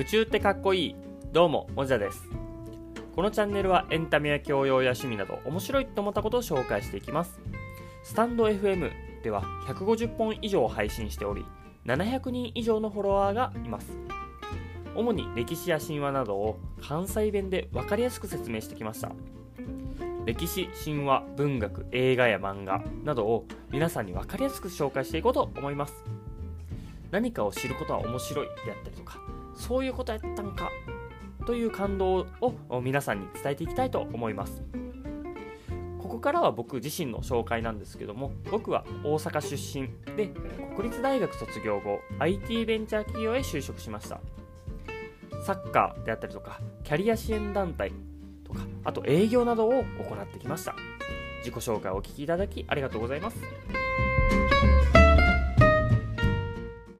夢中ってかっこいい。どうももじゃです。このチャンネルはエンタメや教養や趣味など面白いと思ったことを紹介していきます。スタンド FM では150本以上配信しており700人以上のフォロワーがいます。主に歴史や神話などを関西弁で分かりやすく説明してきました。歴史、神話、文学、映画や漫画などを皆さんに分かりやすく紹介していこうと思います。何かを知ることは面白いであったりとかそういうことやったんかという感動を皆さんに伝えていきたいと思います。ここからは僕自身の紹介なんですけども僕は大阪出身で国立大学卒業後 IT ベンチャー企業へ就職しました。サッカーであったりとかキャリア支援団体とかあと営業などを行ってきました。自己紹介をお聞きいただきありがとうございます。